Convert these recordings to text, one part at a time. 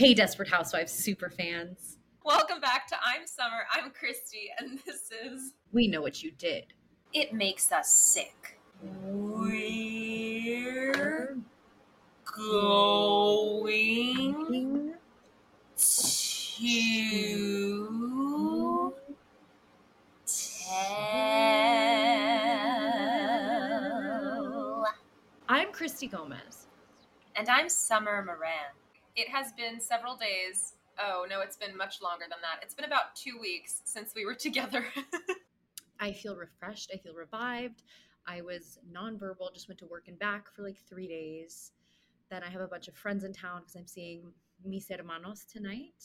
Hey, Desperate Housewives super fans. Welcome back to I'm Summer. I'm Christy, and this is We Know What You Did. It Makes Us Sick. We're going to tell. I'm Christy Gomez. And I'm Summer Moran. It has been several days. Oh, no, it's been much longer than that. It's been about two weeks since we were together. I feel refreshed. I feel revived. I was nonverbal, just went to work and back for like three days. Then I have a bunch of friends in town because I'm seeing Mis Hermanos tonight,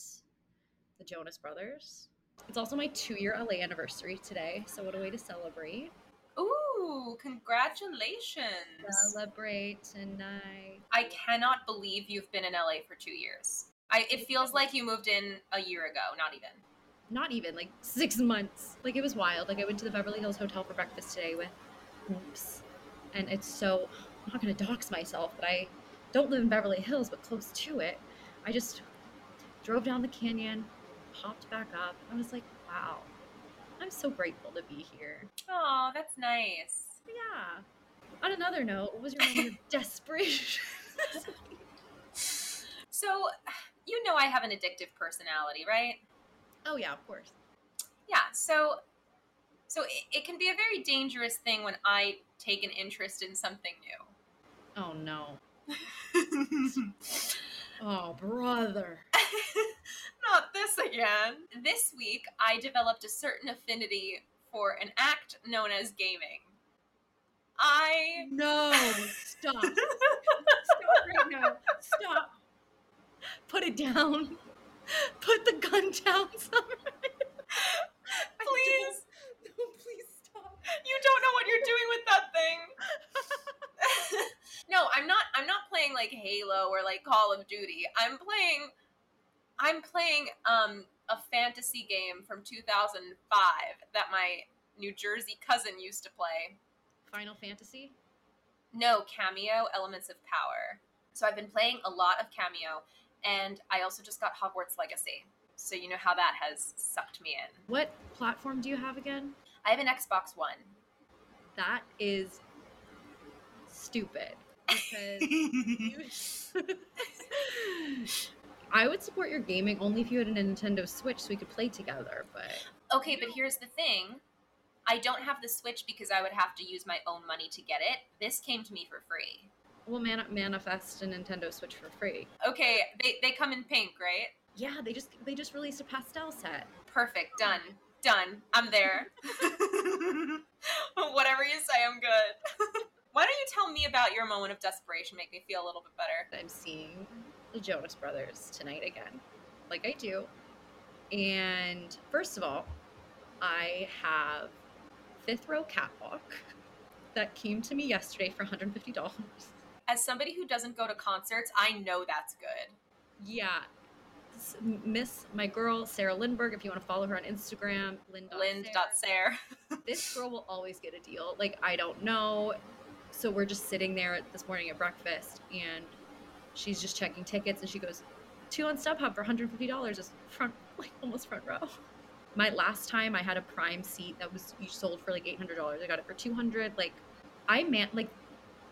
the Jonas Brothers. It's also my two year LA anniversary today, so what a way to celebrate. Ooh, congratulations. Celebrate tonight. I cannot believe you've been in LA for two years. I, it feels like you moved in a year ago, not even. Not even, like six months. Like it was wild. Like I went to the Beverly Hills Hotel for breakfast today with Oops. And it's so, I'm not going to dox myself, but I don't live in Beverly Hills, but close to it. I just drove down the canyon, popped back up. I was like, wow, I'm so grateful to be here. Oh, that's nice. Yeah. On another note, what was your moment of desperation? so, you know I have an addictive personality, right? oh yeah, of course. Yeah. So, so it, it can be a very dangerous thing when I take an interest in something new. Oh no. Oh brother. Not this again. This week, I developed a certain affinity for an act known as gaming. I. No, stop. stop right now. Stop. Put it down. Put the gun down, Summer. Please. No, please stop. You don't know what you're doing with that thing. no, I'm not I'm not playing like Halo or like Call of Duty. I'm playing I'm playing um a fantasy game from 2005 that my New Jersey cousin used to play. Final Fantasy? No, Kameo Elements of Power. So I've been playing a lot of Kameo and I also just got Hogwarts Legacy. So you know how that has sucked me in. What platform do you have again? I have an Xbox One. That is stupid. Because you... I would support your gaming only if you had a Nintendo Switch so we could play together, but Okay, but here's the thing. I don't have the Switch because I would have to use my own money to get it. This came to me for free. we'll man- manifest a Nintendo Switch for free. Okay, they, they come in pink, right? Yeah, they just they just released a pastel set. Perfect. Done. Done. I'm there. Whatever you say, I'm good. Why don't you tell me about your moment of desperation? Make me feel a little bit better. I'm seeing the Jonas Brothers tonight again, like I do. And first of all, I have fifth row catwalk that came to me yesterday for $150. As somebody who doesn't go to concerts, I know that's good. Yeah. Miss my girl Sarah Lindberg, if you want to follow her on Instagram, Lynn. Lind.Sayer. This girl will always get a deal. Like I don't know. So we're just sitting there this morning at breakfast, and she's just checking tickets, and she goes, two on StubHub for $150 is front, like almost front row. My last time I had a prime seat that was you sold for like $800. I got it for 200. Like I man, like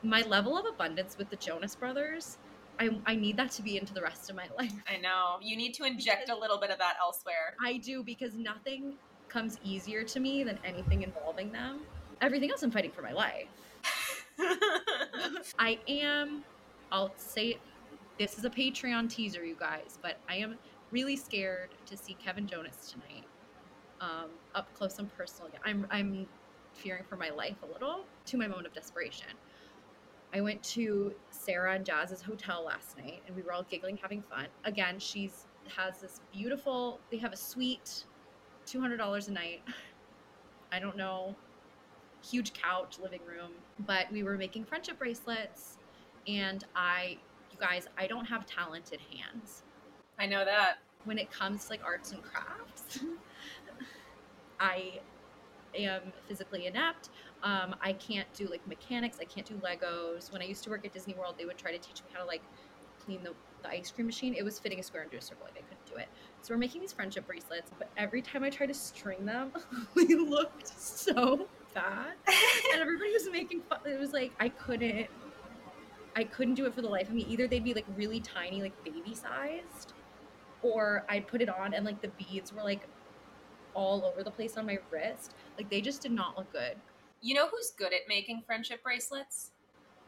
my level of abundance with the Jonas Brothers, I, I need that to be into the rest of my life. I know. You need to inject a little bit of that elsewhere. I do because nothing comes easier to me than anything involving them. Everything else I'm fighting for my life. I am, I'll say, this is a Patreon teaser, you guys, but I am really scared to see Kevin Jonas tonight, um, up close and personal. I'm, I'm fearing for my life a little to my moment of desperation. I went to Sarah and Jazz's hotel last night, and we were all giggling, having fun. Again, she's has this beautiful. They have a suite, two hundred dollars a night. I don't know, huge couch, living room. But we were making friendship bracelets, and I, you guys, I don't have talented hands I know that. when it comes to like arts and crafts. I am physically inept. Um, I can't do like mechanics. I can't do Legos. When I used to work at Disney World, they would try to teach me how to like clean the, the ice cream machine. It was fitting a square into a circle. Like I couldn't do it. So we're making these friendship bracelets, but every time I try to string them, we looked so bad. And everybody was making fun. It was like I couldn't I couldn't do it for the life of me. Either they'd be like really tiny, like baby sized, or I'd put it on and like the beads were like all over the place on my wrist. Like they just did not look good. You know who's good at making friendship bracelets?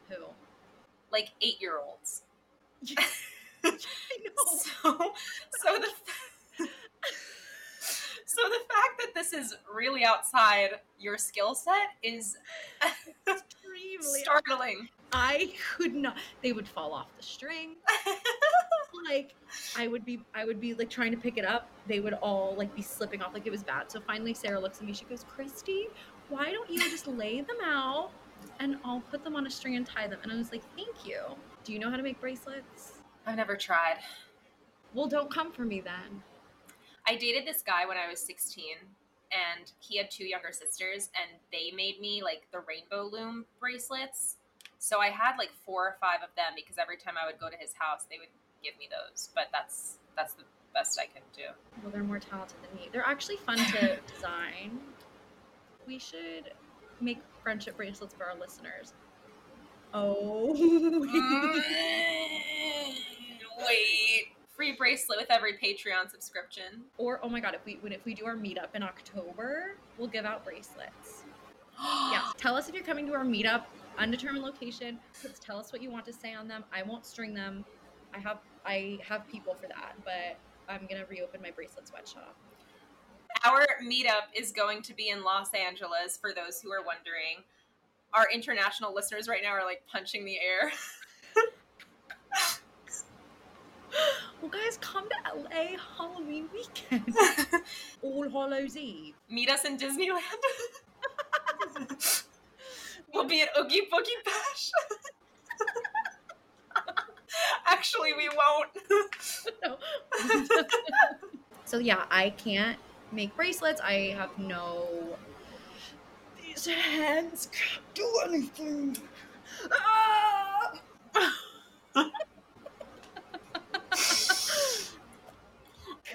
Who? Like eight year olds. I know. So, so the so the fact that this is really outside your skill set is Extremely. startling. I could not. They would fall off the string. like I would be, I would be like trying to pick it up. They would all like be slipping off. Like it was bad. So finally, Sarah looks at me. She goes, "Christy, why don't you just lay them out, and I'll put them on a string and tie them?" And I was like, "Thank you. Do you know how to make bracelets?" I've never tried. Well, don't come for me then. I dated this guy when I was 16, and he had two younger sisters, and they made me like the rainbow loom bracelets. So I had like four or five of them because every time I would go to his house, they would give me those. But that's that's the best I can do. Well, they're more talented than me. They're actually fun to design. We should make friendship bracelets for our listeners. Oh. Mm, wait, free bracelet with every Patreon subscription. or oh my god, if we when if we do our meetup in October, we'll give out bracelets. Yeah. Tell us if you're coming to our meetup, undetermined location. Just tell us what you want to say on them. I won't string them. I have I have people for that, but I'm gonna reopen my bracelet sweatshop. Our meetup is going to be in Los Angeles for those who are wondering. Our international listeners right now are like punching the air. Well, guys, come to LA Halloween weekend. All Hallows Eve. Meet us in Disneyland. we'll be at Oogie Boogie Bash. Actually, we won't. No. so yeah, I can't make bracelets. I have no. These hands can't do anything. Ah!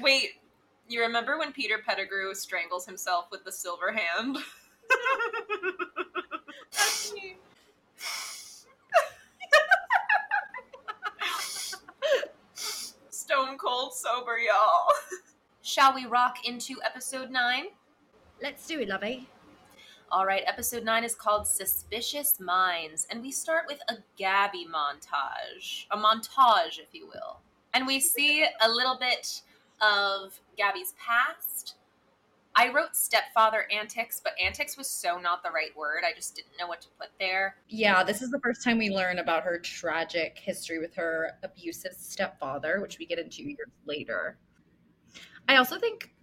Wait, you remember when Peter Pettigrew strangles himself with the silver hand? That's me. Stone cold sober, y'all. Shall we rock into episode 9? Let's do it, lovey. All right, episode 9 is called Suspicious Minds, and we start with a Gaby montage. A montage, if you will. And we see a little bit of Gaby's past. I wrote stepfather antics, but antics was so not the right word. I just didn't know what to put there. Yeah, this is the first time we learn about her tragic history with her abusive stepfather, which we get into years later. I also think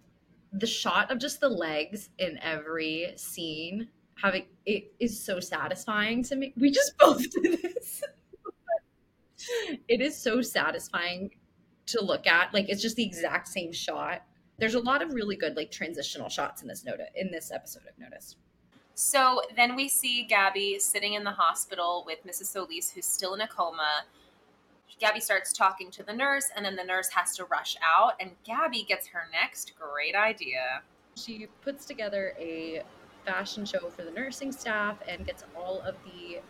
the shot of just the legs in every scene having it is so satisfying to me. We just both did this. it is so satisfying to look at. Like it's just the exact same shot. There's a lot of really good like transitional shots in this note in this episode I've noticed. So then we see Gaby sitting in the hospital with Mrs. Solis, who's still in a coma. Gaby starts talking to the nurse, and then the nurse has to rush out, and Gaby gets her next great idea. She puts together a fashion show for the nursing staff and gets all of the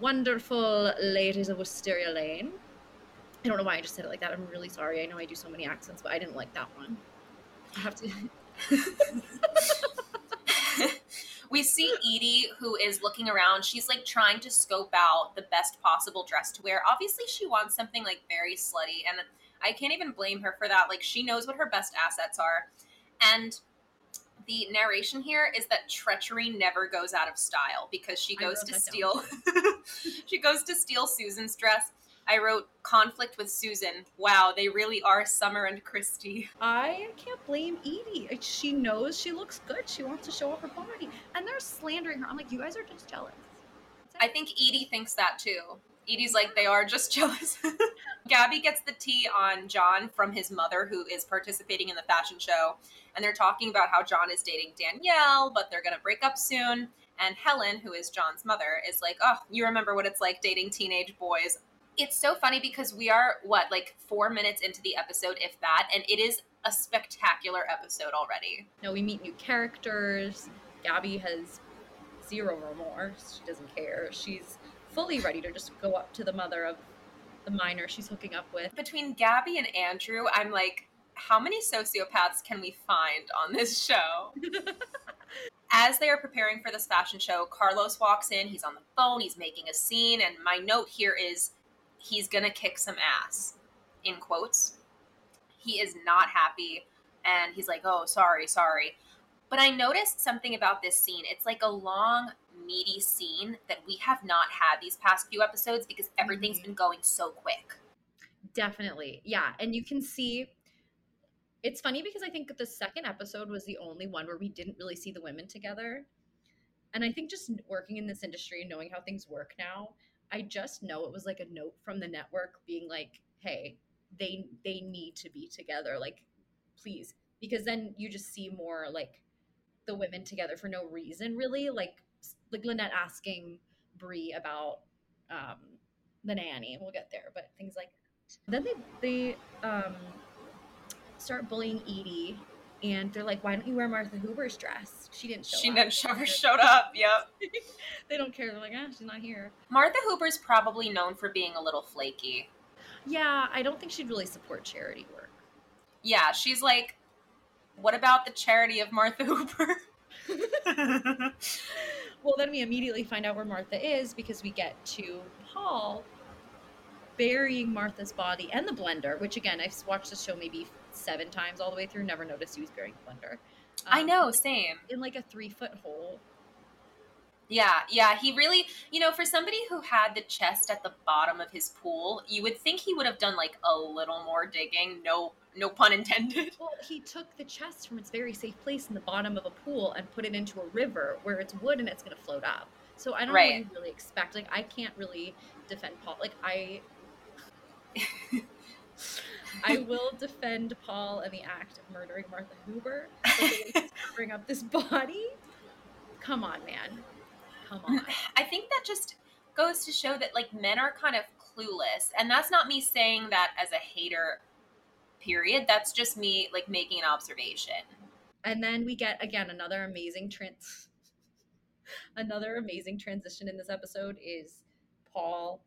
wonderful ladies of Wisteria Lane. I don't know why I just said it like that. I'm really sorry. I know I do so many accents, but I didn't like that one. I have to. we see Edie, who is looking around. She's like trying to scope out the best possible dress to wear. Obviously, she wants something like very slutty, and I can't even blame her for that. Like, she knows what her best assets are. And the narration here is that treachery never goes out of style because she goes to steal she goes to steal Susan's dress. I wrote conflict with Susan. Wow, they really are Summer and Christy. I can't blame Edie. She knows she looks good. She wants to show off her body. And they're slandering her. I'm like, you guys are just jealous. I think Edie thinks that too. Edie's like, they are just jealous. Gaby gets the tea on John from his mother, who is participating in the fashion show. And they're talking about how John is dating Danielle, but they're going to break up soon. And Helen, who is John's mother, is like, oh, you remember what it's like dating teenage boys. It's so funny because we are what like four minutes into the episode, if that, and it is a spectacular episode already. No, we meet new characters. Gaby has zero remorse. She doesn't care. She's fully ready to just go up to the mother of the minor she's hooking up with. Between Gaby and Andrew, I'm like, how many sociopaths can we find on this show? As they are preparing for this fashion show, Carlos walks in. He's on the phone. He's making a scene. And my note here is he's to kick some ass, in quotes. He is not happy. And he's like, oh, sorry, sorry. But I noticed something about this scene. It's like a long, meaty scene that we have not had these past few episodes because everything's Mhm. been going so quick. Definitely. Yeah. And you can see it's funny because I think the second episode was the only one where we didn't really see the women together. And I think just working in this industry and knowing how things work now, I just know it was like a note from the network being like, hey, they they need to be together. Like, please. Because then you just see more like the women together for no reason, really. Like like Lynette asking Bree about um the nanny. We'll get there, but things like that. then they they um start bullying Edie and they're like, Why don't you wear Martha Huber's dress? She didn't show She up. never never showed up. Yep. they don't care. They're like, ah, she's not here. Martha Huber's probably known for being a little flaky. Yeah, I don't think she'd really support charity work. Yeah, she's like, what about the charity of Martha Huber? Well, then we immediately find out where Martha is because we get to Paul burying Martha's body and the blender, which again, I've watched the show maybe seven times all the way through, never noticed he was burying the blender. I Um, know, same. In like a three foot hole. Yeah, yeah, he really, you know, for somebody who had the chest at the bottom of his pool, you would think he would have done like a little more digging. No, no pun intended. Well, he took the chest from its very safe place in the bottom of a pool and put it into a river where it's wood and it's going to float up. So I don't know Right. what you really expect. Like, I can't really defend Paul. Like, I. I will defend Paul and the act of murdering Martha Huber. But the way he's covering up this body, come on, man, come on. I think that just goes to show that like men are kind of clueless, and that's not me saying that as a hater. Period. That's just me like making an observation. And then we get again another amazing trans another amazing transition in this episode is Paul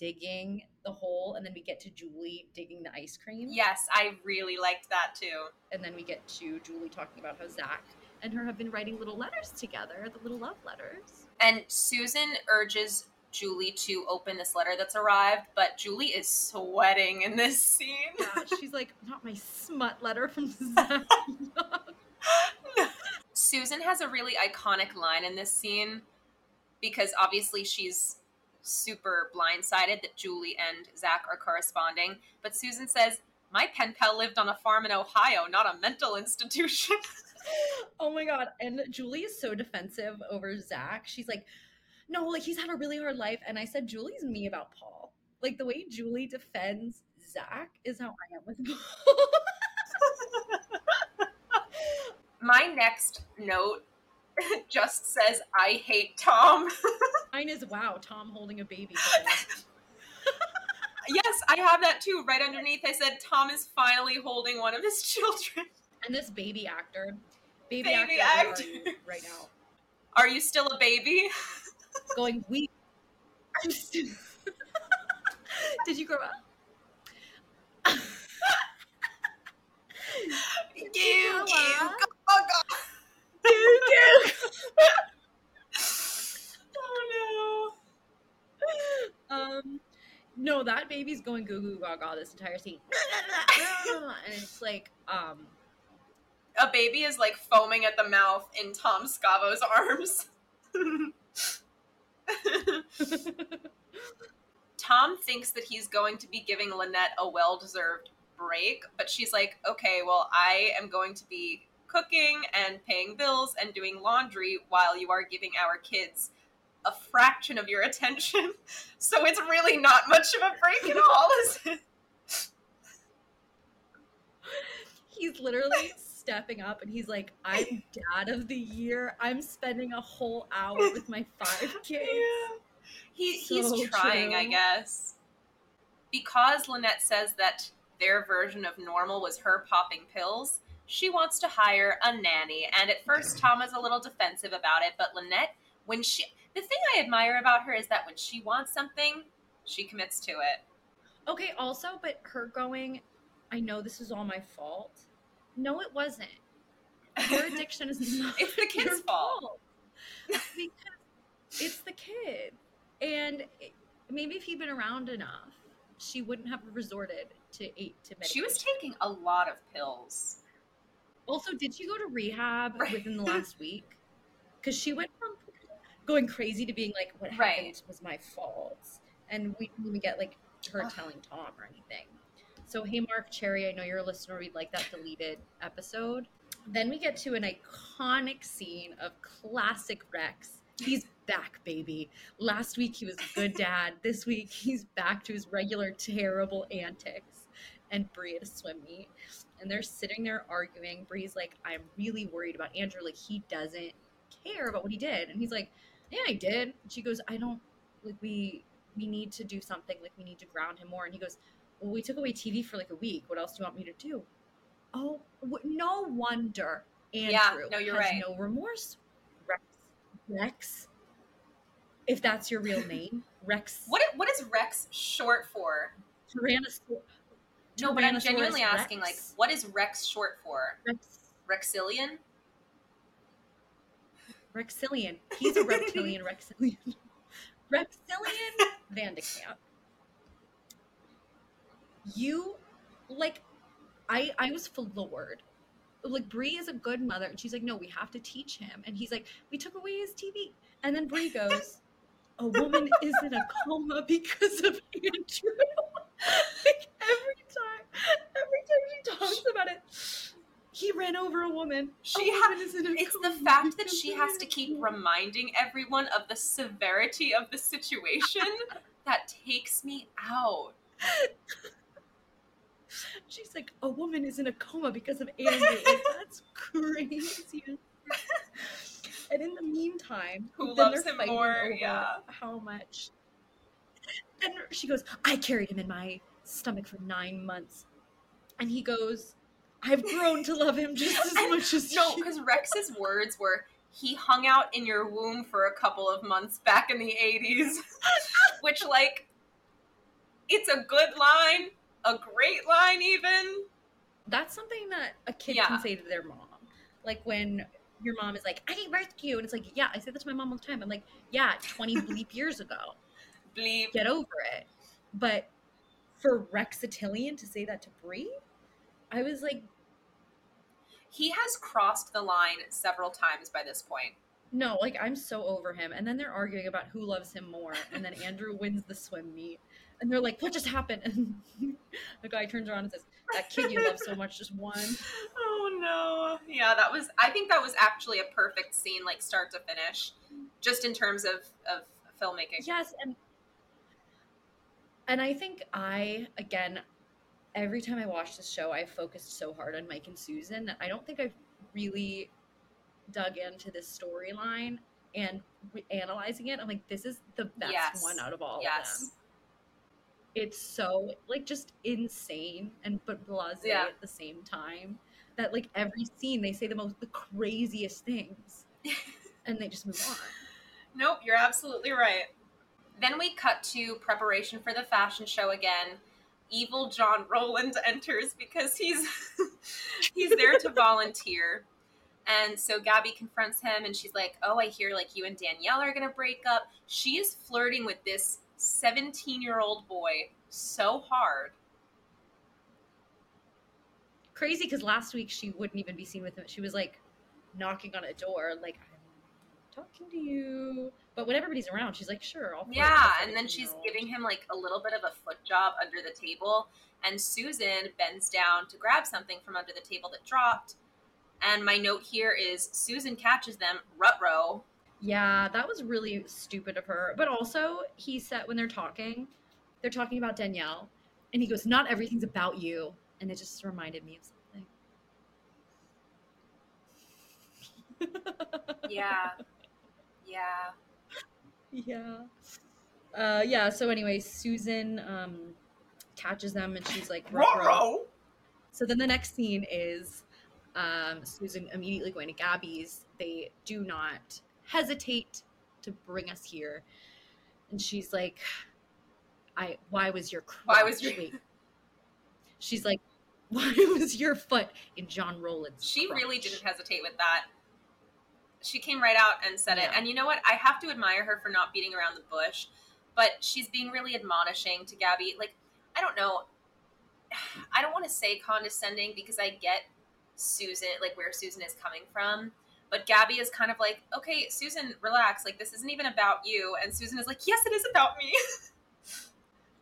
digging the hole and then we get to Julie digging the ice cream. Yes, I really liked that too. And then we get to Julie talking about how Zach and her have been writing little letters together, the little love letters. And Susan urges Julie to open this letter that's arrived, but Julie is sweating in this scene. Yeah, she's like, not my smut letter from Zach. Susan has a really iconic line in this scene because obviously she's super blindsided that Julie and Zach are corresponding. But Susan says, My pen pal lived on a farm in Ohio, not a mental institution. oh my god. And Julie is so defensive over Zach. She's like, no, like he's had a really hard life. And I said, Julie's me about Paul. Like the way Julie defends Zach is how I am with Paul. My next note just says, I hate Tom. Mine is wow, Tom holding a baby. yes, I have that too. Right underneath, I said, Tom is finally holding one of his children. and this baby actor, baby, Baby actor, where actor. are you right now, Are you still a baby? going we. I'm still- Did you grow up? You, you, oh god. oh no. Um, no, that baby's going goo goo gaga this entire scene, and it's like, um. A baby is like foaming at the mouth in Tom Scavo's arms. Tom thinks that he's going to be giving Lynette a well deserved break, but she's like, okay, well, I am going to be cooking and paying bills and doing laundry while you are giving our kids a fraction of your attention. So it's really not much of a break at all, is it? he's literally stepping up, and he's like, "I'm dad of the year. I'm spending a whole hour with my five kids." He, So he's trying, I guess. because Lynette says that their version of normal was her popping pills, she wants to hire a nanny. And at first, Tom is a little defensive about it, but Lynette, when she, the thing I admire about her is that when she wants something, she commits to it. Okay, also, but her going, I know this is all my fault. No, it wasn't. Your addiction is not It's the kid's your fault. because it's the kid. And it, maybe if he'd been around enough, she wouldn't have resorted to eight to medication. She was taking a lot of pills. Also, did she go to rehab Right. within the last week? Because she went from going crazy to being like, "What Right. happened was my fault," and we didn't even get like her telling Tom or anything. So, hey, Marc Cherry, I know you're a listener. We'd like that deleted episode. Then we get to an iconic scene of classic Rex. He's back, baby. Last week he was a good dad. This week he's back to his regular terrible antics. And Bree at a swim meet and they're sitting there arguing. Bree's like, I'm really worried about Andrew. Like, he doesn't care about what he did. And he's like, Yeah, I did. And she goes, I don't like we we need to do something. Like, we need to ground him more. And he goes, Well, we took away TV for like a week. What else do you want me to do? Oh, no wonder Andrew Yeah, no, you're has right. no remorse. Rex, Rex, if that's your real name, Rex. What what is Rex short for? Tyrannosaurus. No, but I'm genuinely Tyrannosaurus asking, like, what is Rex short for? Rex Rexillion? Rexillian. He's a reptilian Rexillian. Rexillian Van de Kamp. You like I I was floored. Like Bree is a good mother, and she's like, no, we have to teach him. And he's like, we took away his TV. And then Bree goes, a woman is in a coma because of Andrew. like every time, every time she talks about it, he ran over a woman. She A ha- woman is It's the fact that she has to keep reminding everyone of the severity of the situation that takes me out. She's like, a woman is in a coma because of. Like, that's crazy. and in the meantime, Who loves him more? Yeah. How much? And she goes, I carried him in my stomach for nine months. And he goes, I've grown to love him just as And- much as No, you." because Rex's words were, he hung out in your womb for a couple of months back in the 80s. Which, like, it's a good line, a great line, even. That's something that a kid Yeah. can say to their mom. Like when your mom is like, I gave birth to you. And it's like, yeah, I say that to my mom all the time. I'm like, yeah, 20 bleep years ago. Bleep. Get over it. But for Rexatillion to say that to Bree, I was like, He has crossed the line several times by this point. no, like I'm so over him. And then they're arguing about who loves him more. And then Andrew wins the swim meet. And they're like, what just happened? And the guy turns around and says, that kid you love so much just won. Oh no. Yeah, that was I think that was actually a perfect scene, like start to finish. Just in terms of, of filmmaking. Yes, and and I think I again every time I watch this show, I focused so hard on Mike and Susan that I don't think I've really dug into this storyline and re- analyzing it. I'm like, this is the best Yes. one out of all of Yes. them. It's so like just insane and but blasé Yeah. at the same time. That like every scene they say the most the craziest things, and they just move on. Nope, you're absolutely right. Then we cut to preparation for the fashion show again. Evil John Rowland enters because he's he's there to volunteer. And so Gaby confronts him and she's like, "Oh, I hear like you and Danielle are going to break up." She is flirting with this 17-year-old boy so hard. crazy because last week she wouldn't even be seen with him. She was like knocking on a door, like talking to you. But when everybody's around, she's like, sure, I'll. Yeah, and then she's 17-year-old." giving him like a little bit of a foot job under the table, and Susan bends down to grab something from under the table that dropped. And my note here is Susan catches them, rut-row. Yeah, that was really stupid of her. But also, he said when they're talking, they're talking about Danielle, and he goes, "Not everything's about you," and it just reminded me of something. Yeah, yeah. yeah. Uh, yeah. So anyway, Susan um, catches them and she's like, "Ruh-roh." Ruh-roh. So then the next scene is um, Susan immediately going to Gaby's. They do not hesitate to bring us here. And she's like, I why was your crotch? Why was your- Wait. She's like, why was your foot in John Rowland's She really didn't hesitate with that. She came right out and said it. And you know what? I have to admire her for not beating around the bush, but she's being really admonishing to Gaby. Like, I don't know. I don't want to say condescending because I get Susan, like where Susan is coming from. But Gaby is kind of like, okay, Susan, relax. Like, this isn't even about you. And Susan is like, yes, it is about me.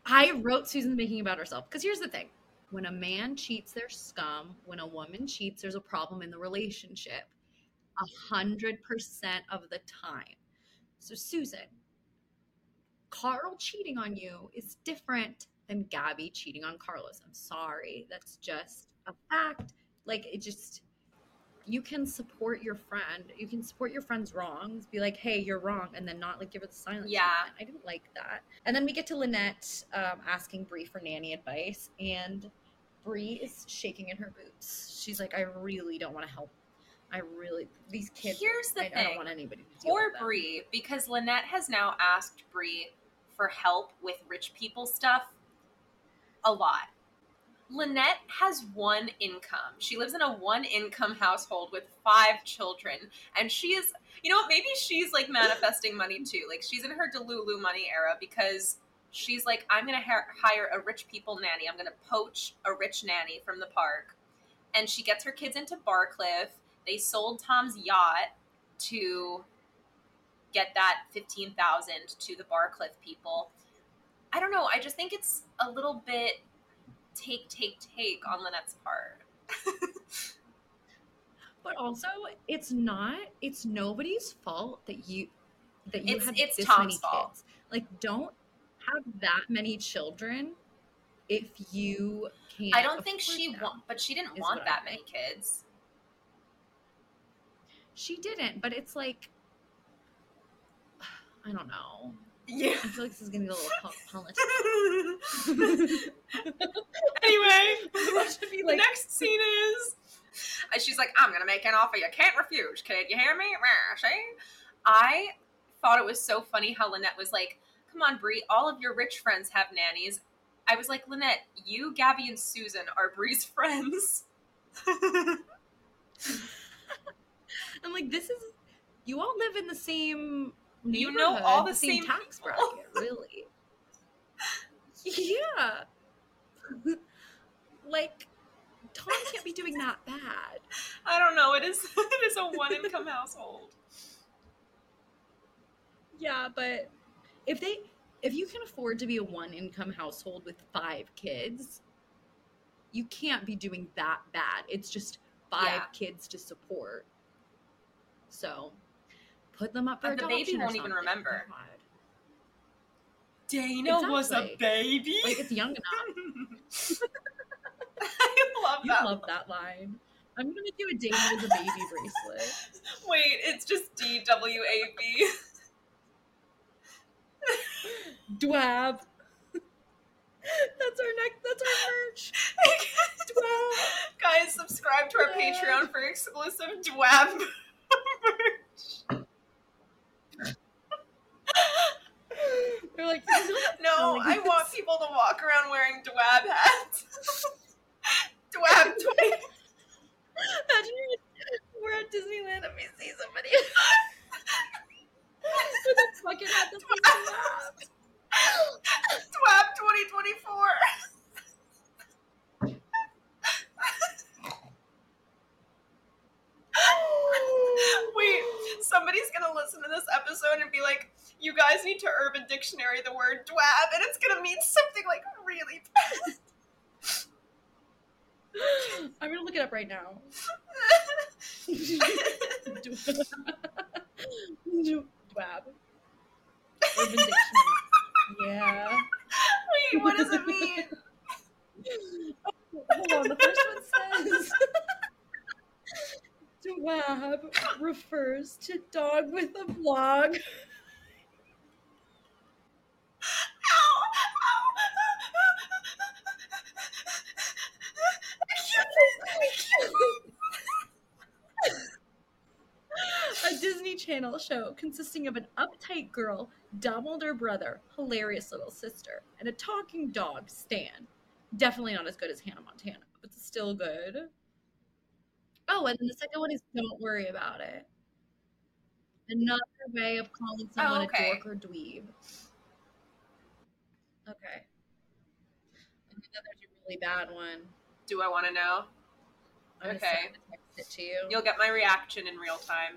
I wrote Susan making about herself because here's the thing: when a man cheats, there's scum. When a woman cheats, there's a problem in the relationship. A hundred percent of the time. So Susan, Karl cheating on you is different than Gaby cheating on Carlos. I'm sorry, that's just a fact. Like it just. You can support your friend. You can support your friend's wrongs. Be like, "Hey, you're wrong," and then not like give it the silent Yeah. treatment. I didn't like that. And then we get to Lynette um, asking Bree for nanny advice, and Bree is shaking in her boots. She's like, "I really don't want to help. I really these kids. Here's the I, I don't want anybody to Or with them." Bree, because Lynette has now asked Bree for help with rich people stuff a lot. Lynette has one income. She lives in a one income household with five children. And she is, you know what, maybe she's like manifesting money too. Like she's in her Delulu money era because she's like, I'm going to ha- hire a rich people nanny. I'm going to poach a rich nanny from the park. And she gets her kids into Barcliff. They sold Tom's yacht to get that 15,000 to the Barcliff people. I don't know. I just think it's a little bit take, take, take on Lynette's part. But also, it's not. It's nobody's fault that you that you It's- had it's this Tom's many fault. kids. Like, don't have that many children if you can't. I don't think she want, but she didn't want I that many kids. She didn't, but it's like I don't know. Yeah. I feel like this is gonna be a little po- political. anyway, be the next scene is and she's like, I'm gonna make an offer you can't refuse, kid. You hear me? I thought it was so funny how Lynette was like, Come on, Bree, all of your rich friends have nannies. I was like, Lynette, you, Gaby, and Susan are Bree's friends. I'm like, this is you all live in the same You know all the same tax people. bracket, really. yeah. like Tom can't be doing that bad. I don't know. It is it is a one income household. Yeah, but if they if you can afford to be a one income household with five kids, you can't be doing that bad. It's just five Yeah. kids to support. So put them up for But the baby adoption or won't even remember. God. Dana was a baby. Like it's young enough. I love You that. love that line. I'm gonna do a Dana with a baby bracelet. Wait, it's just D W A B. Dwab. That's our next. That's our merch. Dwab. Guys, subscribe to our Dwab. Patreon for exclusive Dwab merch. They're like, No, I want people to walk around wearing Dwab hats. Dwab toy. Imagine we're at Disneyland and we see somebody with a bucket hat Dwab. Dwab 2024. Somebody's gonna listen to this episode and be like, you guys need to Urban Dictionary the word dwab, and it's gonna mean something like really bad. I'm gonna look it up right now. Dwab. Urban Dictionary. Yeah. Wait, what does it mean? Oh, hold on, the first one says Wab refers to dog with a blog. a Disney Channel show consisting of an uptight girl, Dumbledore brother, hilarious little sister, and a talking dog, Stan. Definitely not as good as Hannah Montana, but still good. Oh, and then the second one is Don't Worry About It. Another way of calling someone Oh, okay. a dork or dweeb. Okay. And then there's a really bad one. Do I want to know? I'm Okay. text it to you. You'll get my reaction in real time.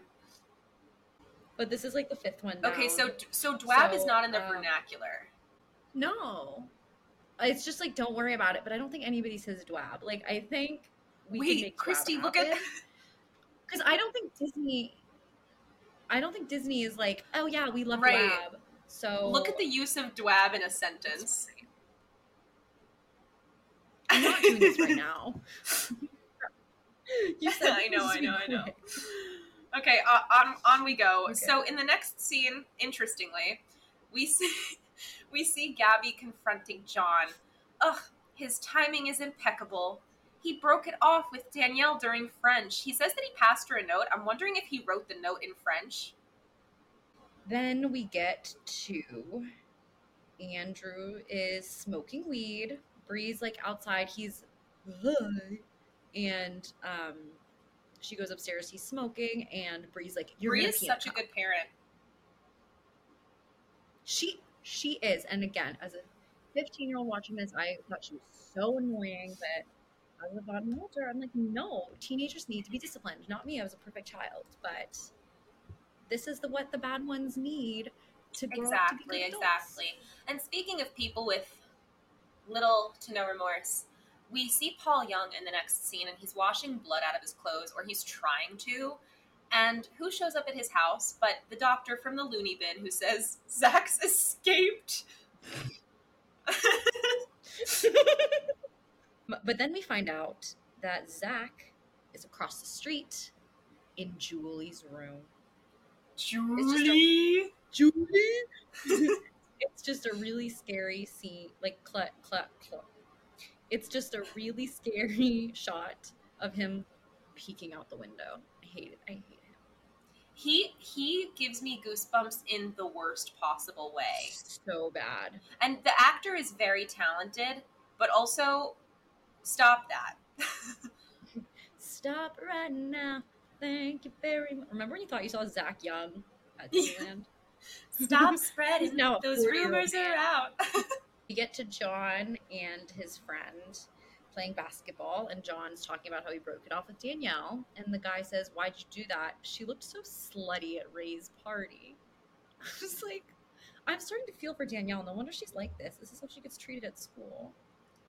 But this is like the fifth one. Okay, so so Dwab is not in the um, vernacular. no, it's just like don't worry about it. But I don't think anybody says dwab. Like I think we Wait, make Christy, look at because I don't think Disney. I don't think Disney is like, oh yeah, we love Right. dwab. So look at the use of Dwab in a sentence. I'm not doing this right now. you said I know, I know, I know. Okay, uh, on on we go. Okay. So in the next scene, interestingly, we see we see Gaby confronting John. Ugh, his timing is impeccable. He broke it off with Danielle during French. He says that he passed her a note. I'm wondering if he wrote the note in French. Then we get to Andrew is smoking weed. Bree's like outside. He's and um, she goes upstairs. He's smoking, and Bree's like, "You're Bree is such a good parent. She she is, and again, as a 15 year old watching this, I thought she was so annoying. But as a bottom older, I'm like, no, teenagers need to be disciplined. Not me. I was a perfect child, but this is the what the bad ones need to grow up to be Exactly, good exactly. And speaking of people with little to no remorse, we see Paul Young in the next scene and he's washing blood out of his clothes, or he's trying to. And who shows up at his house but the doctor from the loony bin who says, Zach's escaped. M- But then we find out that Zach is across the street in Julie's room. Julie! Julie. it's just a really scary scene, like cluck, cluck, cluck. It's just a really scary shot of him peeking out the window. I hate it. I hate him He he gives me goosebumps in the worst possible way. so bad. And the actor is very talented, but also stop that. Stop right now. Thank you very much. Remember when you thought you saw Zach Young at. Disneyland? Stop spreading a those 40-year-old rumors man. around. we get to John and his friend playing basketball, and John's talking about how he broke it off with Danielle. And the guy says, Why'd you do that? She looked so slutty at Ray's party. I was like, I'm starting to feel for Danielle. No wonder she's like this. This is how she gets treated at school.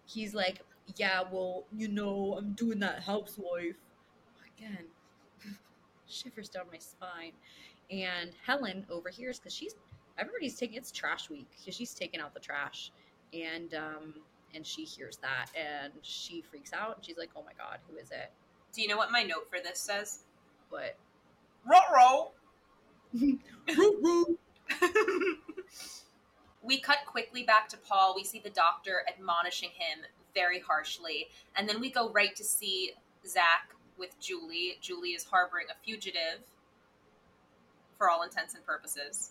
He's like, Yeah, well, you know, I'm doing that housewife. Again, shivers down my spine. And Helen overhears because she's everybody's taking it's trash week because she's taking out the trash and um and she hears that and she freaks out and she's like oh my god who is it Do you know what my note for this says? but Ruh we cut quickly back to Paul. We see the doctor admonishing him very harshly. And then we go right to see Zach with Julie. Julie is harboring a fugitive for all intents and purposes.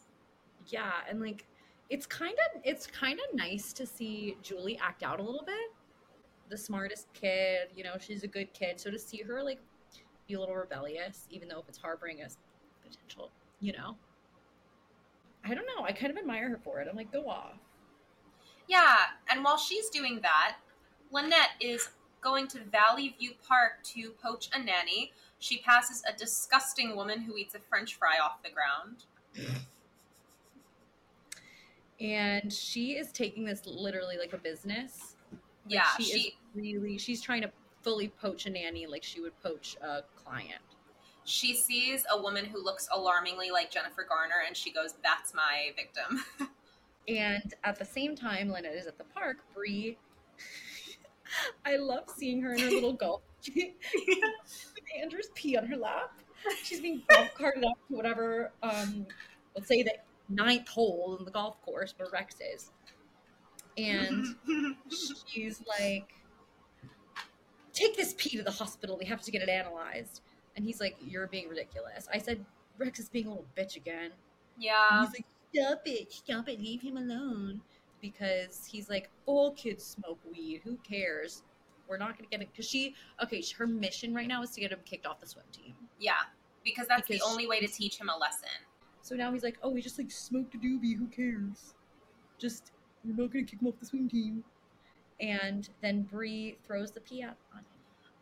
yeah and like it's kind of it's kind of nice to see julie act out a little bit the smartest kid you know she's a good kid so to see her like be a little rebellious even though if it's harboring a potential you know i don't know i kind of admire her for it i'm like go off Yeah, and while she's doing that, Lynette is going to Valley View Park to poach a nanny. She passes a disgusting woman who eats a french fry off the ground. and she is taking this literally like a business Like, yeah, she, she, is really she's trying to fully poach a nanny like she would poach a client she sees a woman who looks alarmingly like Jennifer Garner and she goes, That's my victim. and at the same time lynette is at the park bree i love seeing her in her little golf with andrew's pee on her lap she's being golf carted up to whatever um let's say the ninth hole in the golf course where rex is and she's like, take this pee to the hospital. We have to get it analyzed. And he's like, you're being ridiculous. I said, Rex is being a little bitch again. And Yeah. he's like, stop it, stop it, leave him alone. Because he's like, all kids smoke weed. Who cares? We're not gonna get it because she okay. Her mission right now is to get him kicked off the swim team. Yeah. Because that's Because the only way to teach him a lesson. So now he's like, oh, he just like smoked a doobie. Who cares? Just we're not gonna kick him off the swim team. And then Bree throws the pee out on him.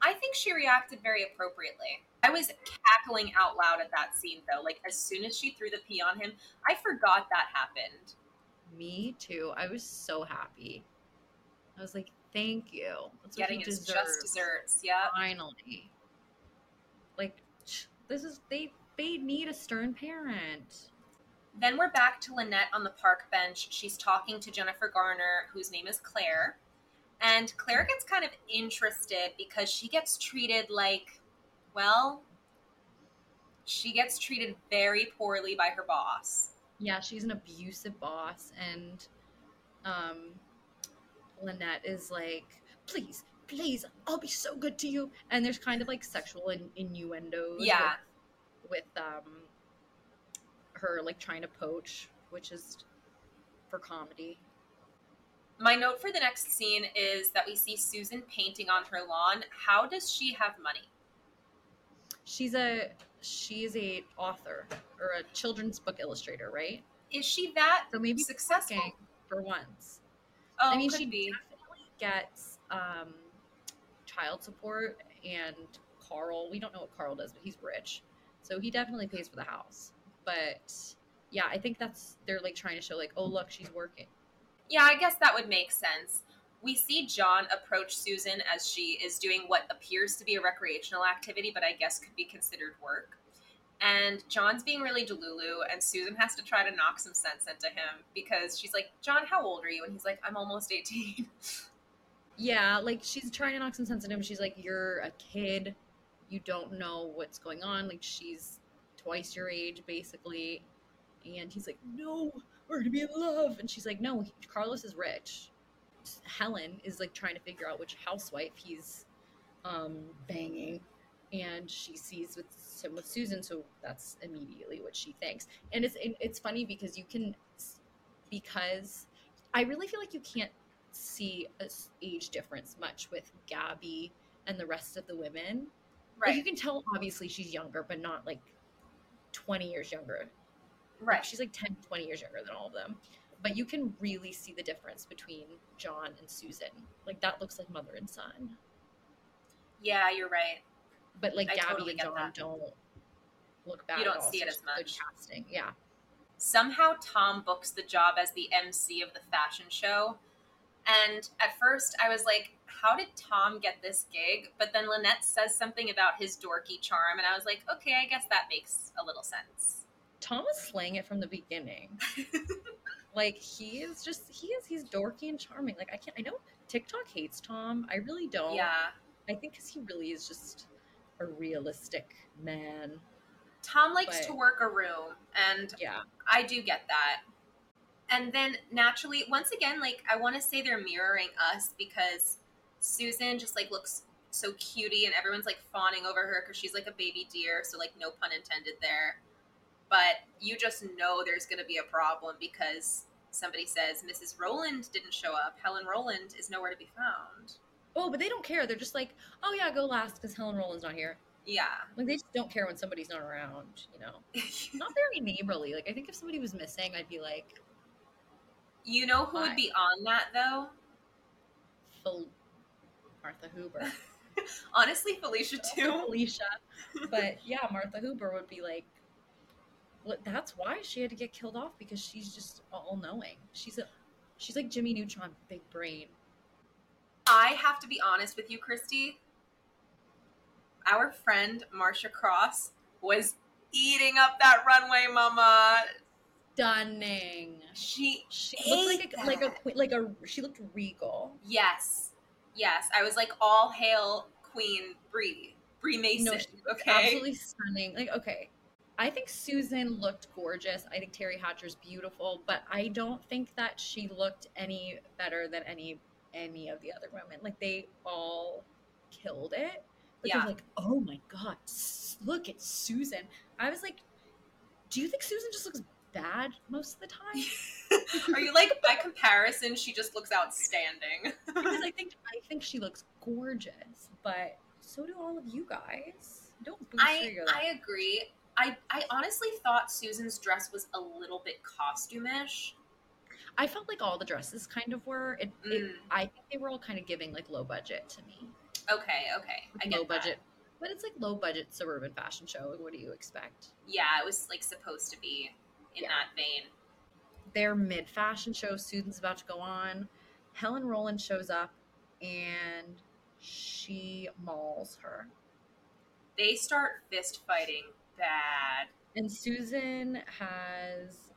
I think she reacted very appropriately. I was cackling out loud at that scene though. Like as soon as she threw the pee on him, I forgot that happened. Me too. I was so happy. I was like, thank you. That's Getting his just desserts. Yeah. Finally. Like, this is they they need a stern parent. Then we're back to Lynette on the park bench. She's talking to Jennifer Garner, whose name is Claire. And Claire gets kind of interested because she gets treated like, well, she gets treated very poorly by her boss. Yeah, she's an abusive boss, and um, Lynette is like, please, please, I'll be so good to you. And there's kind of like sexual in- innuendos. Yeah. With, with um, her like trying to poach, which is for comedy. My note for the next scene is that we see Susan painting on her lawn. How does she have money? She's a she's a author or a children's book illustrator, right? Is she that So maybe successful? for once. Oh, I mean, she be. definitely gets um, child support, and Carl. We don't know what Carl does, but he's rich, so he definitely pays for the house. But yeah, I think that's they're like trying to show like, oh look, she's working. Yeah, I guess that would make sense. We see John approach Susan as she is doing what appears to be a recreational activity, but I guess could be considered work. And John's being really delulu, and Susan has to try to knock some sense into him because she's like, John, how old are you? And he's like, I'm almost 18. Yeah, like she's trying to knock some sense into him. She's like, you're a kid, you don't know what's going on. Like she's twice your age, basically. And he's like, no, we're gonna be in love. And she's like, no, he- Carlos is rich. Helen is like trying to figure out which housewife he's um, banging, and she sees with him with Susan, so that's immediately what she thinks. And it's it's funny because you can because I really feel like you can't see a age difference much with Gaby and the rest of the women. Like, you can tell obviously she's younger, but not like 20 years younger. Like, right. she's like 10, 20 years younger than all of them. But you can really see the difference between John and Susan. Like that looks like mother and son. Yeah, you're right. But like I Gaby totally and John that. don't look bad. You don't see it as much. casting. Yeah. somehow Tom books the job as the MC of the fashion show. And at first I was like, how did Tom get this gig? But then Lynette says something about his dorky charm, and I was like, okay, I guess that makes a little sense. Tom was slaying it from the beginning. like he is just he is he's dorky and charming. Like I can't I know TikTok hates Tom. I really don't. Yeah. I think because he really is just a realistic man. Tom likes But- to work a room, and Yeah. I do get that. And then naturally, once again, like I want to say they're mirroring us because Susan just like looks so cutie, and everyone's like fawning over her because she's like a baby deer. So like no pun intended there. But you just know there's going to be a problem because somebody says Mrs. Rowland didn't show up. Helen Rowland is nowhere to be found. Oh, but they don't care. They're just like, oh yeah, go last because Helen Rowland's not here. Yeah. Like they just don't care when somebody's not around. You know, not very neighborly. Like I think if somebody was missing, I'd be like, you know who would be on that though? Fel- Martha Huber. Honestly, Felicia too. Felicia. But yeah, Martha Huber would be like, that's why she had to get killed off because she's just all knowing. She's a, she's like Jimmy Neutron, big brain. I have to be honest with you, Christy. Our friend Marcia Cross was eating up that runway, mama. Stunning. She, She looked like a, like a that. queen- like a she looked regal. yes, yes. I was like all hail Queen Bree, Bree Mason. No, okay, absolutely stunning. Like okay, I think Susan looked gorgeous. I think Teri Hatcher's beautiful, but I don't think that she looked any better than any any of the other women. Like they all killed it. Like, Yeah. like, oh my god, look at Susan. I was like, Do you think Susan just looks bad most of the time? Are you like by comparison? She just looks outstanding. because I think I think she looks gorgeous, but so do all of you guys. Don't boost I I agree. I I honestly thought Susan's dress was a little bit costumish. I felt like all the dresses kind of were. It, it, Mm. I think they were all kind of giving like low budget to me. Okay, okay, I get low that. budget, but it's like low budget suburban fashion show. What do you expect? Yeah, it was like supposed to be in Yeah. that vein. Their mid fashion show. Susan's about to go on. Helen Rowland shows up, and she mauls her. They start fist fighting bad. And Susan has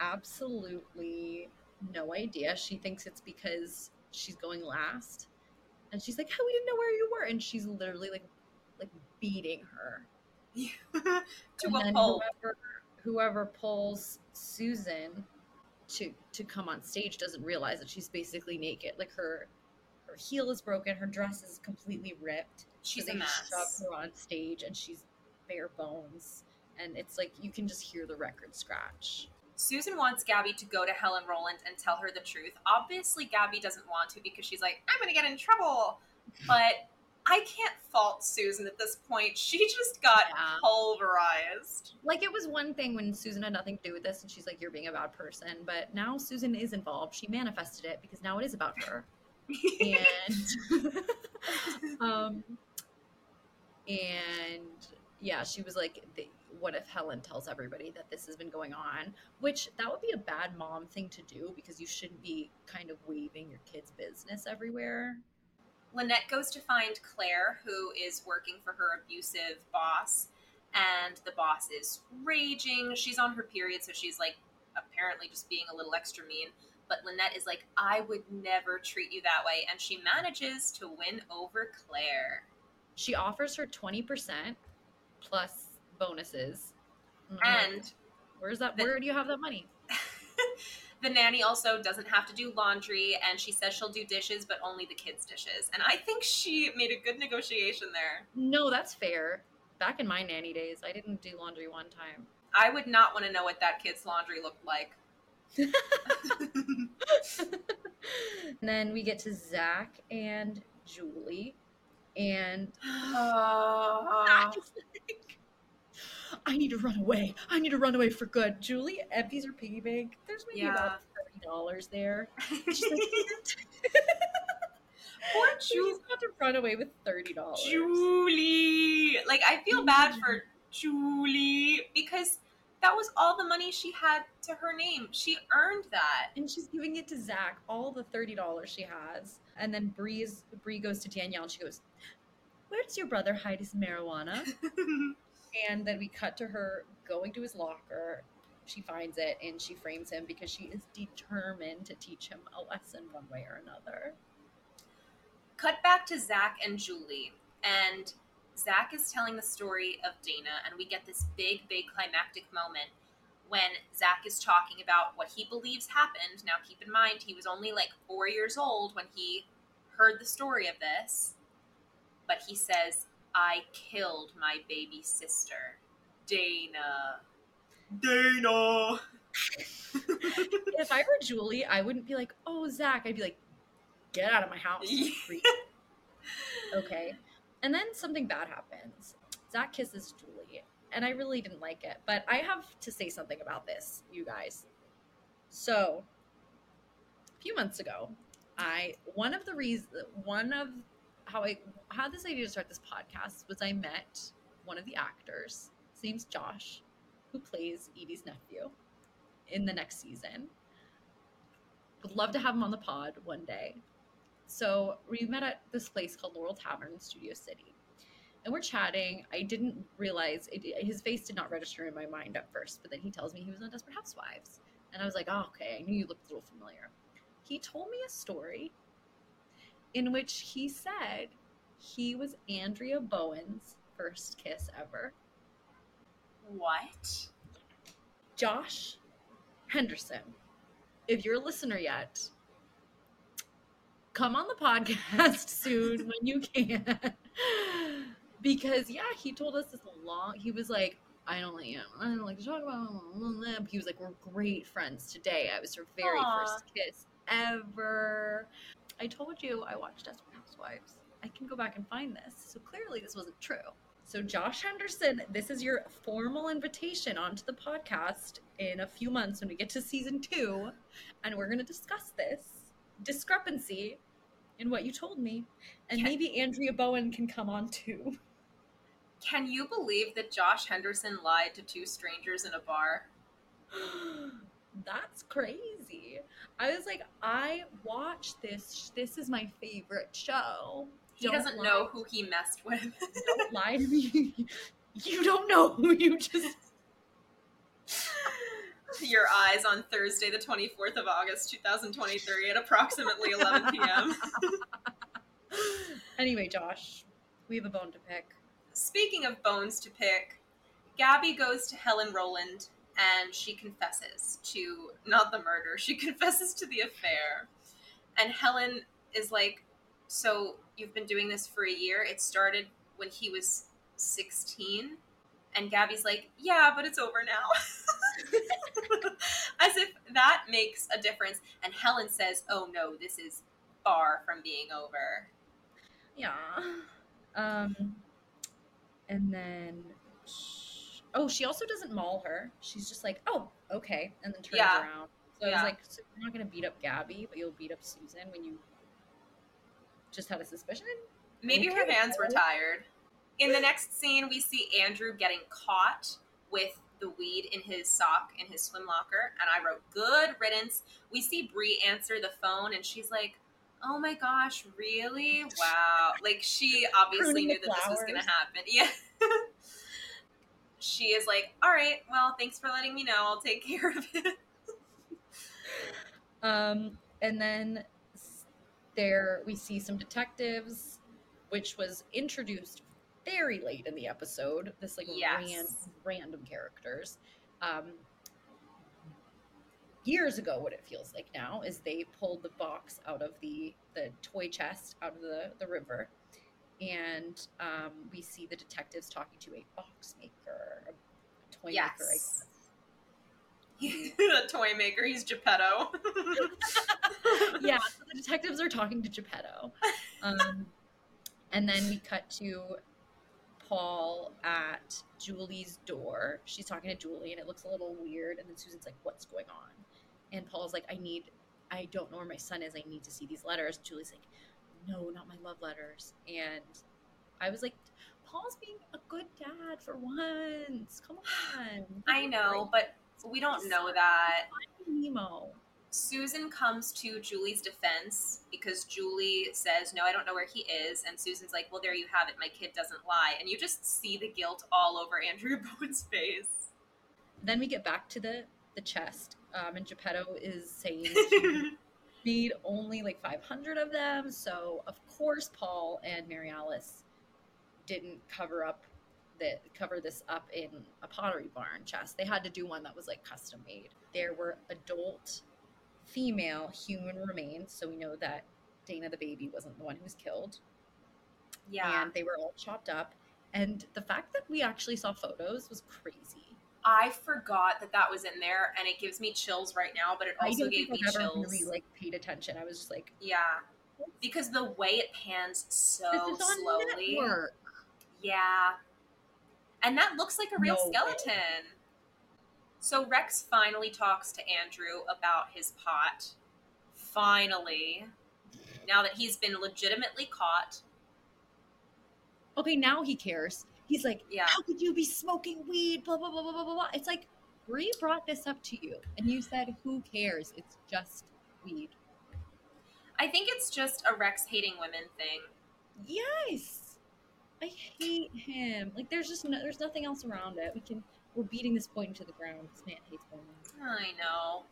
absolutely no idea. She thinks it's because she's going last. And she's like, "Oh, we didn't know where you were." And she's literally like like beating her. to and a whoever whoever pulls Susan to to come on stage doesn't realize that she's basically naked. Like her her heel is broken, her dress is completely ripped. She's so a mess. shove her on stage and she's bare bones. And it's like you can just hear the record scratch. Susan wants Gaby to go to Helen Rowland and tell her the truth. Obviously, Gaby doesn't want to because she's like, I'm going to get in trouble. But I can't fault Susan at this point. She just got Yeah. pulverized. Like it was one thing when Susan had nothing to do with this and she's like, You're being a bad person. But now Susan is involved. She manifested it because now it is about her. and um and yeah she was like the, what if helen tells everybody that this has been going on which that would be a bad mom thing to do because you shouldn't be kind of waving your kids business everywhere Lynette goes to find Claire, who is working for her abusive boss, and the boss is raging. She's on her period, so she's like apparently just being a little extra mean. But Lynette is like, I would never treat you that way. And she manages to win over Claire. she offers her 20% plus bonuses And like, And where's that the- where do you have that money the nanny also doesn't have to do laundry, and she says she'll do dishes, but only the kids' dishes. And I think she made a good negotiation there. no that's fair back in my nanny days i didn't do laundry one time I would not want to know what that kid's laundry looked like. and then we get to Zach and Julie, and Uh, like, I need to run away. I need to run away for good. Julie empties her piggy bank. There's maybe Yeah. about thirty dollars there. She's like, Poor she's Ju- about to run away with thirty dollars. Julie. Like, I feel bad for Julie because that was all the money she had to her name. She earned that. and she's giving it to Zach, all the thirty dollars she has. And then Bree's Bree goes to Danielle and she goes, "Where does your brother hide his marijuana?" And then we cut to her going to his locker. She finds it and she frames him because she is determined to teach him a lesson one way or another. Cut back to Zach and Julie, and Zach is telling the story of Dana, and we get this big, big climactic moment when Zach is talking about what he believes happened. Now, keep in mind, he was only like four years old when he heard the story of this, but he says, I killed my baby sister, Dana. Dana! if I were Julie, I wouldn't be like, "Oh, Zach." I'd be like, "Get out of my house, you okay. And then something bad happens. Zach kisses Julie, and I really didn't like it. But I have to say something about this, you guys. So, a few months ago, I one of the reasons one of how I had this idea to start this podcast was I met one of the actors. His name's Josh, who plays Edie's nephew in the next season. Would love to have him on the pod one day. So we met at this place called Laurel Tavern in Studio City. And we're chatting. I didn't realize it, his face did not register in my mind at first, but then he tells me he was on Desperate Housewives. And I was like, oh, okay, I knew you looked a little familiar. He told me a story in which he said he was Andrea Bowen's first kiss ever. What? Josh Henderson, if you're a listener yet, come on the podcast soon when you can. Because yeah, he told us this long he was like, I don't like him. I don't like to talk about him. He was like, we're great friends today. I was her very Aw. first kiss ever. I told you I watched Desperate Housewives. I can go back and find this. So clearly this wasn't true. So Josh Henderson, this is your formal invitation onto the podcast in a few months when we get to season two, and we're going to discuss this discrepancy in what you told me, and Okay. maybe Andrea Bowen can come on too. Can you believe that Josh Henderson lied to two strangers in a bar? That's crazy. I was like, I watch this. This is my favorite show. He Don't doesn't lie. know who he messed with. Don't lie to me. You don't know who you just. Your eyes on Thursday, the 24th of August, 2023, at approximately 11 p.m. anyway, Josh, we have a bone to pick. Speaking of bones to pick, Gaby goes to Helen Rowland and she confesses to not the murder, she confesses to the affair. And Helen is like, So you've been doing this for a year? It started when he was 16? And Gaby's like, Yeah, but it's over now. As if that makes a difference. And Helen says, Oh no, this is far from being over. Yeah. Um, and then, sh- oh, she also doesn't maul her. She's just like, oh, okay, and then turns Yeah. around. So I was like, so you're not gonna beat up Gaby, but you'll beat up Susan when you just had a suspicion. Maybe her hands were tired. In the next scene, we see Andrew getting caught with the weed in his sock in his swim locker, and I wrote "good riddance." We see Bree answer the phone, and she's like, "Oh my gosh, really? Wow!" Like she obviously knew that this was going to happen. Yeah. she is like, "All right, well, thanks for letting me know. I'll take care of it." Um, and then there we see some detectives, which was introduced very late in the episode. This like Yes. ran, random characters. Um, years ago, what it feels like now is they pulled the box out of the the toy chest out of the the river, and um, we see the detectives talking to a box maker, a toy maker. I Yes. a toy maker. He's Geppetto. yeah, so the detectives are talking to Geppetto. Um, and then we cut to Paul at Julie's door. She's talking to Julie, and it looks a little weird. And then Susan's like, What's going on? And Paul's like, I need, I don't know where my son is. I need to see these letters. Julie's like, No, not my love letters. And I was like, Paul's being a good dad for once. Come on. I know, but we don't know that. Nemo. Susan comes to Julie's defense because Julie says, No, I don't know where he is. And Susan's like, Well, there you have it. My kid doesn't lie. And you just see the guilt all over Andrew Bowen's face. then we get back to the the chest um, and geppetto is saying made only like 500 of them. So of course paul and mary alice didn't cover up that cover this up in a pottery barn chest. They had to do one that was like custom made there were adult female human remains so we know that dana the baby wasn't the one who was killed. Yeah. and they were all chopped up. And the fact that we actually saw photos was crazy I forgot that that was in there, and it gives me chills right now, but it also gave me chills. really like paid attention. I was just like, yeah. Because the way it pans so this is on slowly. network. Yeah. And that looks like a real No way. skeleton. So Rex finally talks to Andrew about his pot. Finally. Now that he's been legitimately caught. Okay, now he cares. He's like, Yeah. how could you be smoking weed? Blah blah blah blah blah blah. It's like Bree brought this up to you, and you said, "Who cares? It's just weed." I think it's just a Rex hating women thing. Yes, I hate him. Like, there's just no, there's nothing else around it. We can we're beating this point into the ground. This man hates women. I know.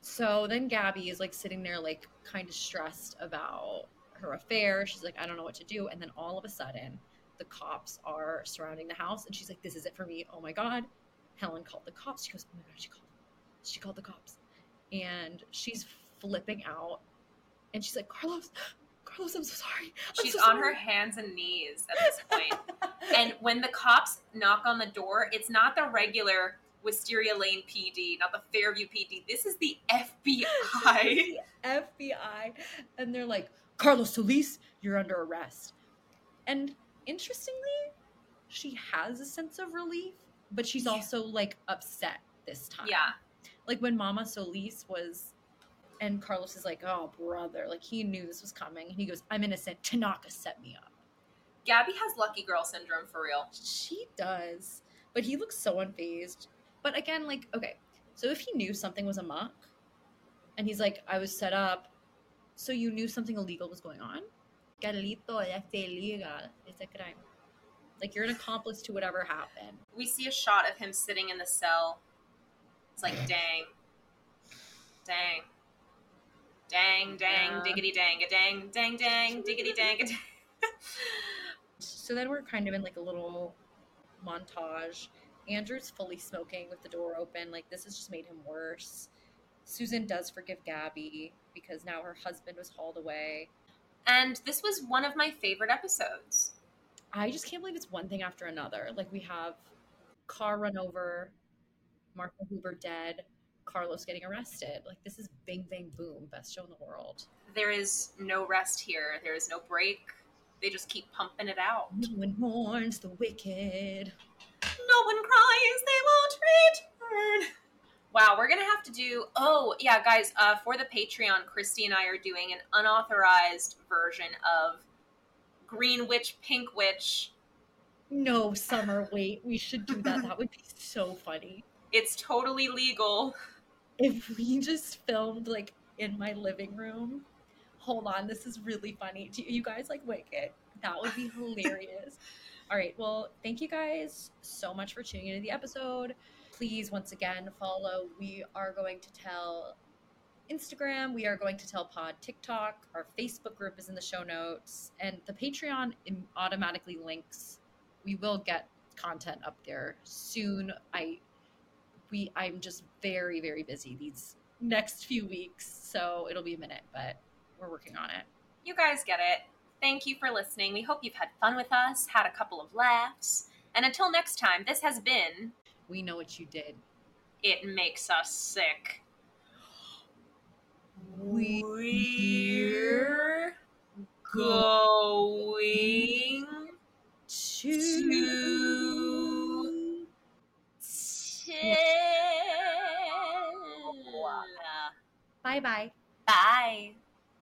So then Gaby is like sitting there, like kind of stressed about her affair. She's like, I don't know what to do. And then all of a sudden, the cops are surrounding the house, and she's like, This is it for me. Oh my god. Helen called the cops. She goes, Oh my god, she called. She called the cops, and she's flipping out, and she's like, Carlos, Carlos, I'm so sorry. I'm She's so on her hands and knees at this point. and when the cops knock on the door, it's not the regular Wisteria Lane PD, not the Fairview PD. This is the FBI. FBI. And they're like, Carlos Solis, you're under arrest. And interestingly, she has a sense of relief, but she's also like upset this time. yeah. Like when Mama Solis was, and Carlos is like, oh, brother. Like he knew this was coming. And he goes, I'm innocent. Tanaka set me up. Gaby has lucky girl syndrome for real. She does. But he looks so unfazed. But again, like, okay, so if he knew something was amok, and he's like, I was set up, so you knew something illegal was going on? Carlito, ya está illegal. It's a crime. Like, you're an accomplice to whatever happened. We see a shot of him sitting in the cell. It's like, dang. Dang. Dang, dang, Yeah. diggity dang, a dang, dang, dang, diggity dang, a dang. So then we're kind of in like a little montage. Andrew's fully smoking with the door open. Like, this has just made him worse. Susan does forgive Gaby because now her husband was hauled away. And this was one of my favorite episodes. I just can't believe it's one thing after another. Like we have car run over, Martha Huber dead, Carlos getting arrested. Like this is bing bang boom, best show in the world. There is no rest here. There is no break. They just keep pumping it out. No one mourns the wicked. No one cries, they won't return. Wow, we're gonna have to do. Oh, yeah, guys, uh, for the Patreon, Christy and I are doing an unauthorized version of Green Witch, Pink Witch. No, Summer, wait, we should do that. That would be so funny. It's totally legal. If we just filmed like in my living room. Hold on, this is really funny. Do you guys like Wicked? That would be hilarious. All right, well, thank you guys so much for tuning into the episode. Please, once again, follow. We are going to tell Instagram, we are going to tell Pod TikTok. Our Facebook group is in the show notes, and the Patreon automatically links. We will get content up there soon. I we I'm just very very busy these next few weeks, so it'll be a minute, but we're working on it. You guys get it. Thank you for listening. We hope you've had fun with us, had a couple of laughs. And until next time, this has been We know what you did. It Makes Us Sick. We're going to to Bye bye. Bye.